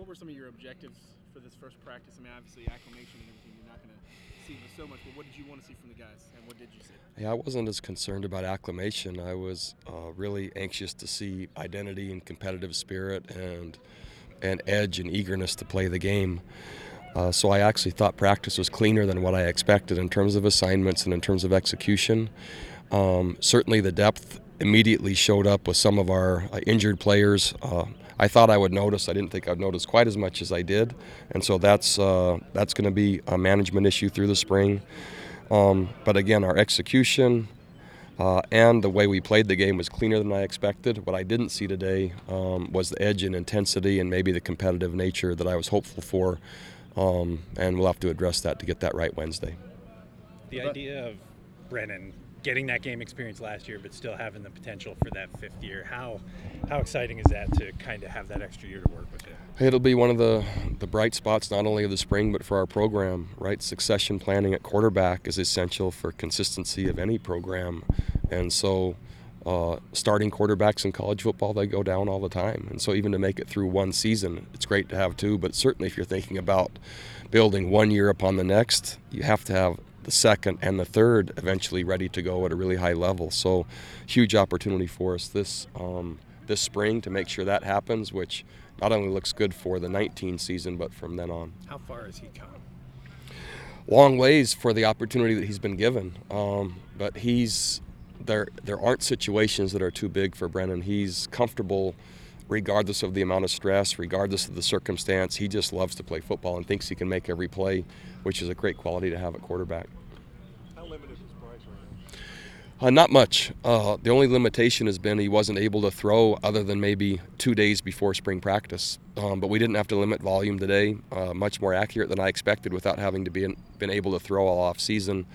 what were some of your objectives for this first practice? I mean, obviously acclimation and everything, you're not going to see so much, but what did you want to see from the guys, and what did you see? Yeah, I wasn't as concerned about acclimation. I was uh, really anxious to see identity and competitive spirit and and edge and eagerness to play the game. Uh, so I actually thought practice was cleaner than what I expected in terms of assignments and in terms of execution. Um, certainly, the depth immediately showed up with some of our uh, injured players. I thought I would notice. I didn't think I'd notice quite as much as I did, and so that's uh, that's going to be a management issue through the spring. Um, but again, our execution uh, and the way we played the game was cleaner than I expected. What I didn't see today um, was the edge and intensity and maybe the competitive nature that I was hopeful for. Um, and we'll have to address that to get that right Wednesday. The idea of Brennan getting that game experience last year, but still having the potential for that fifth year. How how exciting is that to kind of have that extra year to work with him? It'll be one of the the bright spots not only of the spring but for our program. Right, succession planning at quarterback is essential for consistency of any program, and so. Uh, starting quarterbacks in college football, they go down all the time. And so, even to make it through one season, it's great to have two. But certainly, if you're thinking about building one year upon the next, you have to have the second and the third eventually ready to go at a really high level. So, huge opportunity for us this um, this spring to make sure that happens, which not only looks good for the 19 season, but from then on. How far has he come? Long ways for the opportunity that he's been given, um, but he's there. There aren't situations that are too big for Brennan. He's comfortable regardless of the amount of stress, regardless of the circumstance. He just loves to play football and thinks he can make every play, which is a great quality to have at quarterback. How limited is Bryce right now? Uh, not much. Uh, the only limitation has been he wasn't able to throw other than maybe two days before spring practice. Um, but we didn't have to limit volume today. Uh, much more accurate than I expected without having to be in, been able to throw all off season.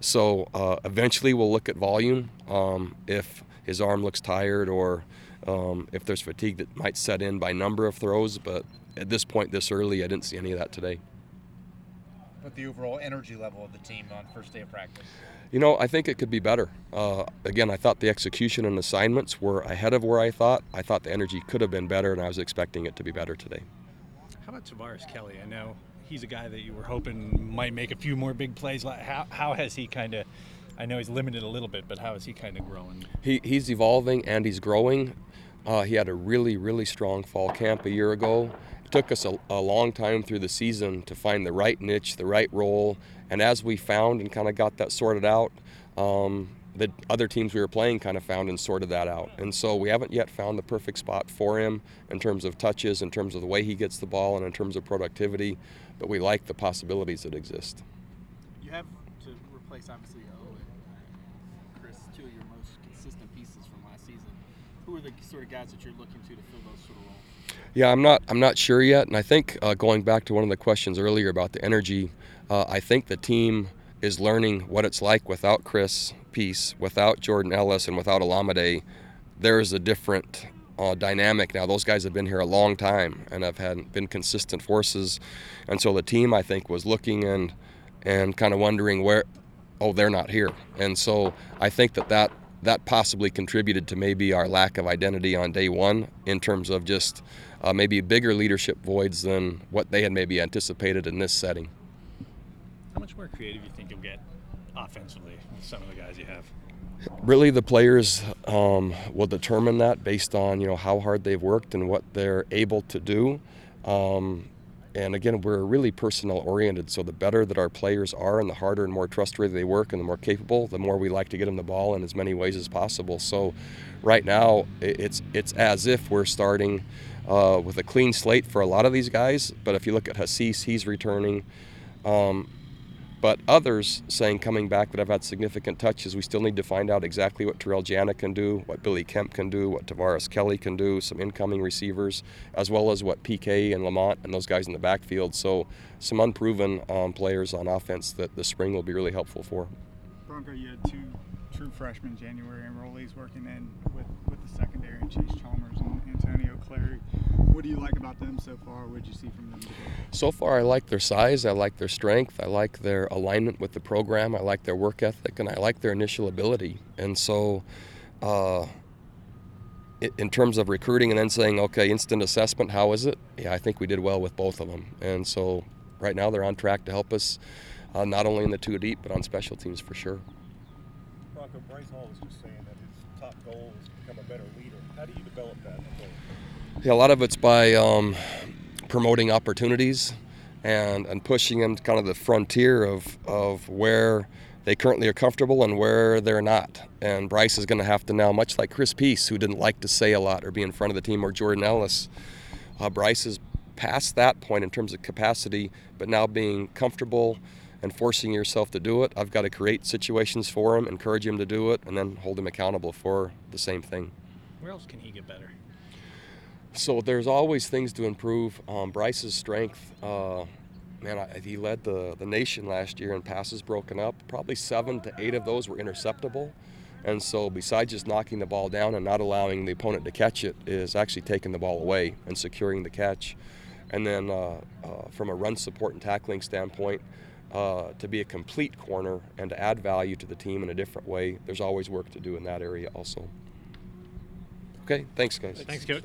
So uh, eventually we'll look at volume. Um, if his arm looks tired or um, if there's fatigue that might set in by number of throws. But at this point, this early, I didn't see any of that today. But the overall energy level of the team on first day of practice? You know, I think it could be better. Uh, again, I thought the execution and assignments were ahead of where I thought. I thought the energy could have been better, and I was expecting it to be better today. How about Tavares Kelly? I know he's a guy that you were hoping might make a few more big plays. How, how has he kind of I know he's limited a little bit, but how is he kind of growing? He, he's evolving and he's growing. Uh, he had a really, really strong fall camp a year ago. It took us a, a, long time through the season to find the right niche, the right role. And as we found and kind of got that sorted out, um, the other teams we were playing kind of found and sorted that out. And so we haven't yet found the perfect spot for him in terms of touches, in terms of the way he gets the ball, and in terms of productivity. But we like the possibilities that exist. You have obviously, Owen, Chris, two of your most consistent pieces from last season who are the sort of guys that you're looking to to fill those sort of roles? Yeah, I'm not. I'm not sure yet, and I think uh, going back to one of the questions earlier about the energy, uh, I think the team is learning what it's like without Chris Peace, without Jordan Ellis, and without Olamide. There is a different uh, dynamic now. Those guys have been here a long time and have had been consistent forces, and so the team I think was looking and and kind of wondering where, oh, they're not here, and so I think that that that possibly contributed to maybe our lack of identity on day one in terms of just uh, maybe bigger leadership voids than what they had maybe anticipated in this setting. How much more creative do you think you'll get offensively with some of the guys you have? Really, the players um, will determine that based on you know how hard they've worked and what they're able to do. Um, and again, we're really personnel oriented. So the better that our players are, and the harder and more trustworthy they work, and the more capable, the more we like to get them the ball in as many ways as possible. So right now, it's it's as if we're starting uh, with a clean slate for a lot of these guys. But if you look at Hasise, he's returning. Um, but others saying coming back that have had significant touches, we still need to find out exactly what Terrell Jana can do, what Billy Kemp can do, what Tavares Kelly can do, some incoming receivers, as well as what PK and Lamont and those guys in the backfield. So some unproven um, players on offense that the spring will be really helpful for. Bronco, you had two true freshmen January enrollees working in with, with the secondary and Chase Chalmers and Antonio Clary. What do you like about them so far? What did you see from them today? So far, I like their size. I like their strength. I like their alignment with the program. I like their work ethic, and I like their initial ability. And so, uh, in terms of recruiting and then saying, okay, instant assessment, how is it? Yeah, I think we did well with both of them. And so right now they're on track to help us, uh, not only in the two deep, but on special teams for sure. Bronco, Bryce Hall was just saying that his top goal is to become a better leader. How do you develop that goal? Yeah, a lot of it's by um, promoting opportunities and, and pushing them to kind of the frontier of, of where they currently are comfortable and where they're not. And Bryce is going to have to now, much like Chris Peace, who didn't like to say a lot or be in front of the team, or Jordan Ellis, uh, Bryce is past that point in terms of capacity, but now being comfortable and forcing yourself to do it. I've got to create situations for him, encourage him to do it, and then hold him accountable for the same thing. Where else can he get better? So there's always things to improve. Um, Bryce's strength, uh, man, I, he led the, the nation last year in passes broken up. Probably seven to eight of those were interceptable. And so, besides just knocking the ball down and not allowing the opponent to catch it, is actually taking the ball away and securing the catch. And then, uh, uh, from a run support and tackling standpoint, uh, to be a complete corner and to add value to the team in a different way, there's always work to do in that area also. Okay, thanks, guys. Thanks, coach.